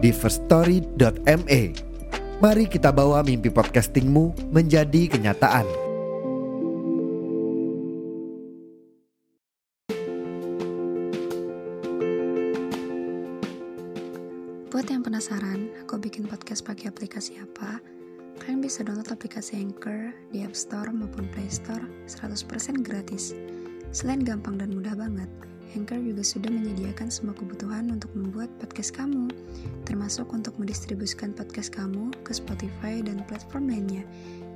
di firststory.me. Mari kita bawa mimpi podcastingmu menjadi kenyataan. Buat yang penasaran, aku bikin podcast pakai aplikasi apa? Kalian bisa download aplikasi Anchor di App Store maupun Play Store 100% gratis. Selain gampang dan mudah banget, Anchor juga sudah menyediakan semua kebutuhan untuk membuat podcast kamu, termasuk untuk mendistribusikan podcast kamu ke Spotify dan platform lainnya.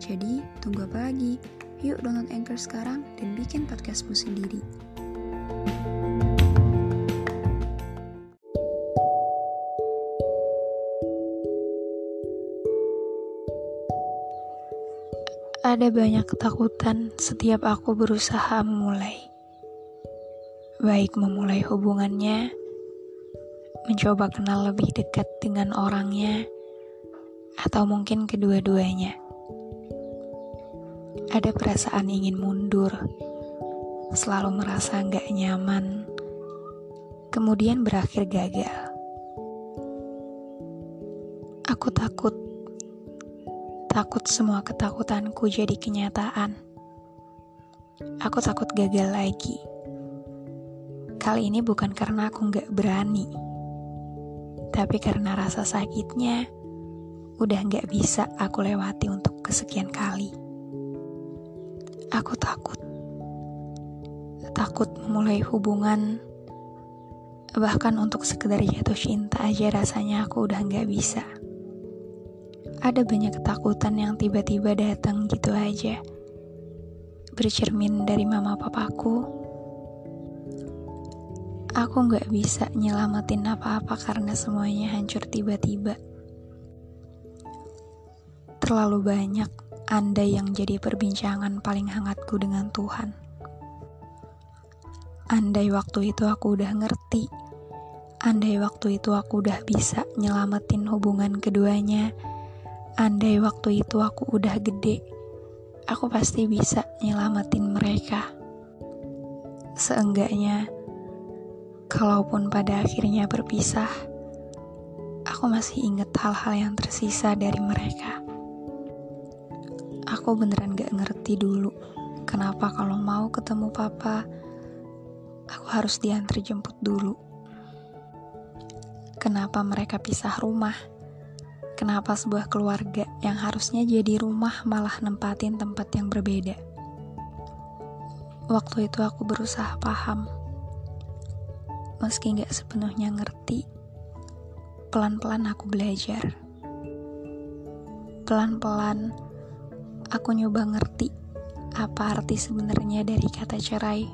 Jadi, tunggu apa lagi? Yuk download Anchor sekarang dan bikin podcastmu sendiri. Ada banyak ketakutan setiap aku berusaha memulai. Baik memulai hubungannya, mencoba kenal lebih dekat dengan orangnya, atau mungkin kedua-duanya. Ada perasaan ingin mundur, selalu merasa nggak nyaman, kemudian berakhir gagal. Aku takut Takut semua ketakutanku jadi kenyataan. Aku takut gagal lagi. Kali ini bukan karena aku gak berani, tapi karena rasa sakitnya udah gak bisa aku lewati untuk kesekian kali. Aku takut. Takut memulai hubungan, bahkan untuk sekedar jatuh cinta aja rasanya aku udah gak bisa ada banyak ketakutan yang tiba-tiba datang gitu aja. Bercermin dari mama papaku, aku nggak bisa nyelamatin apa-apa karena semuanya hancur tiba-tiba. Terlalu banyak Anda yang jadi perbincangan paling hangatku dengan Tuhan. Andai waktu itu aku udah ngerti, andai waktu itu aku udah bisa nyelamatin hubungan keduanya, Andai waktu itu aku udah gede, aku pasti bisa nyelamatin mereka. Seenggaknya, kalaupun pada akhirnya berpisah, aku masih inget hal-hal yang tersisa dari mereka. Aku beneran gak ngerti dulu kenapa kalau mau ketemu papa, aku harus diantar jemput dulu. Kenapa mereka pisah rumah? Kenapa sebuah keluarga yang harusnya jadi rumah malah nempatin tempat yang berbeda? Waktu itu aku berusaha paham. Meski gak sepenuhnya ngerti, pelan-pelan aku belajar. Pelan-pelan aku nyoba ngerti apa arti sebenarnya dari kata cerai.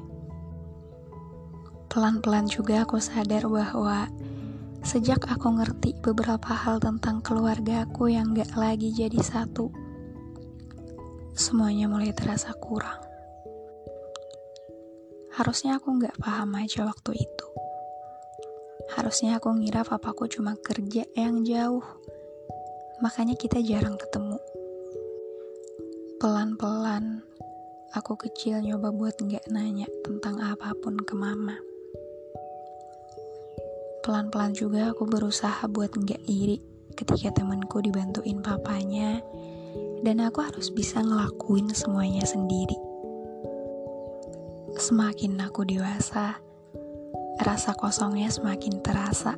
Pelan-pelan juga aku sadar bahwa Sejak aku ngerti beberapa hal tentang keluarga aku yang gak lagi jadi satu, semuanya mulai terasa kurang. Harusnya aku gak paham aja waktu itu. Harusnya aku ngira papaku cuma kerja yang jauh, makanya kita jarang ketemu. Pelan-pelan, aku kecil nyoba buat gak nanya tentang apa pun ke mama. Pelan-pelan juga aku berusaha buat nggak iri ketika temanku dibantuin papanya dan aku harus bisa ngelakuin semuanya sendiri. Semakin aku dewasa, rasa kosongnya semakin terasa.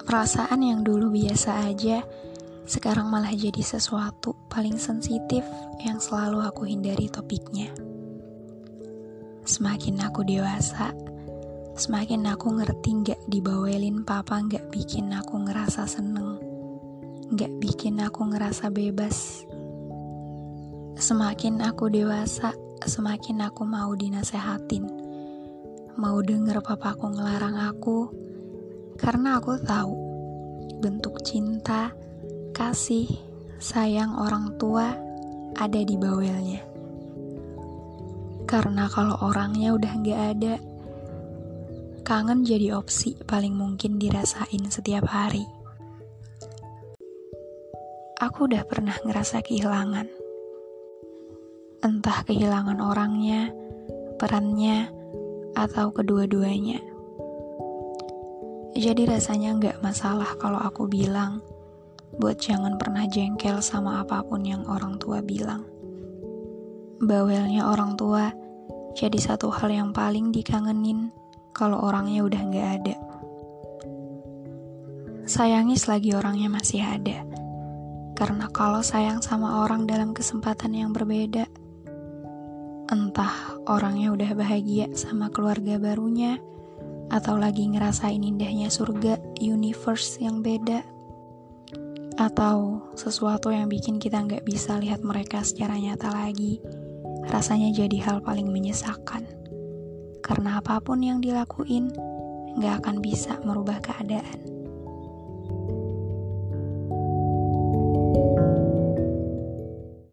Perasaan yang dulu biasa aja, sekarang malah jadi sesuatu paling sensitif yang selalu aku hindari topiknya. Semakin aku dewasa, Semakin aku ngerti gak dibawelin papa gak bikin aku ngerasa seneng Gak bikin aku ngerasa bebas Semakin aku dewasa, semakin aku mau dinasehatin Mau denger papaku ngelarang aku Karena aku tahu bentuk cinta, kasih, sayang orang tua ada di bawelnya. Karena kalau orangnya udah gak ada, kangen jadi opsi paling mungkin dirasain setiap hari. Aku udah pernah ngerasa kehilangan. Entah kehilangan orangnya, perannya, atau kedua-duanya. Jadi rasanya nggak masalah kalau aku bilang, buat jangan pernah jengkel sama apa pun yang orang tua bilang. Bawelnya orang tua jadi satu hal yang paling dikangenin kalau orangnya udah nggak ada. Sayangi selagi orangnya masih ada. Karena kalau sayang sama orang dalam kesempatan yang berbeda, entah orangnya udah bahagia sama keluarga barunya, atau lagi ngerasain indahnya surga universe yang beda, atau sesuatu yang bikin kita nggak bisa lihat mereka secara nyata lagi, rasanya jadi hal paling menyesakan. Karena apa pun yang dilakuin, nggak akan bisa merubah keadaan.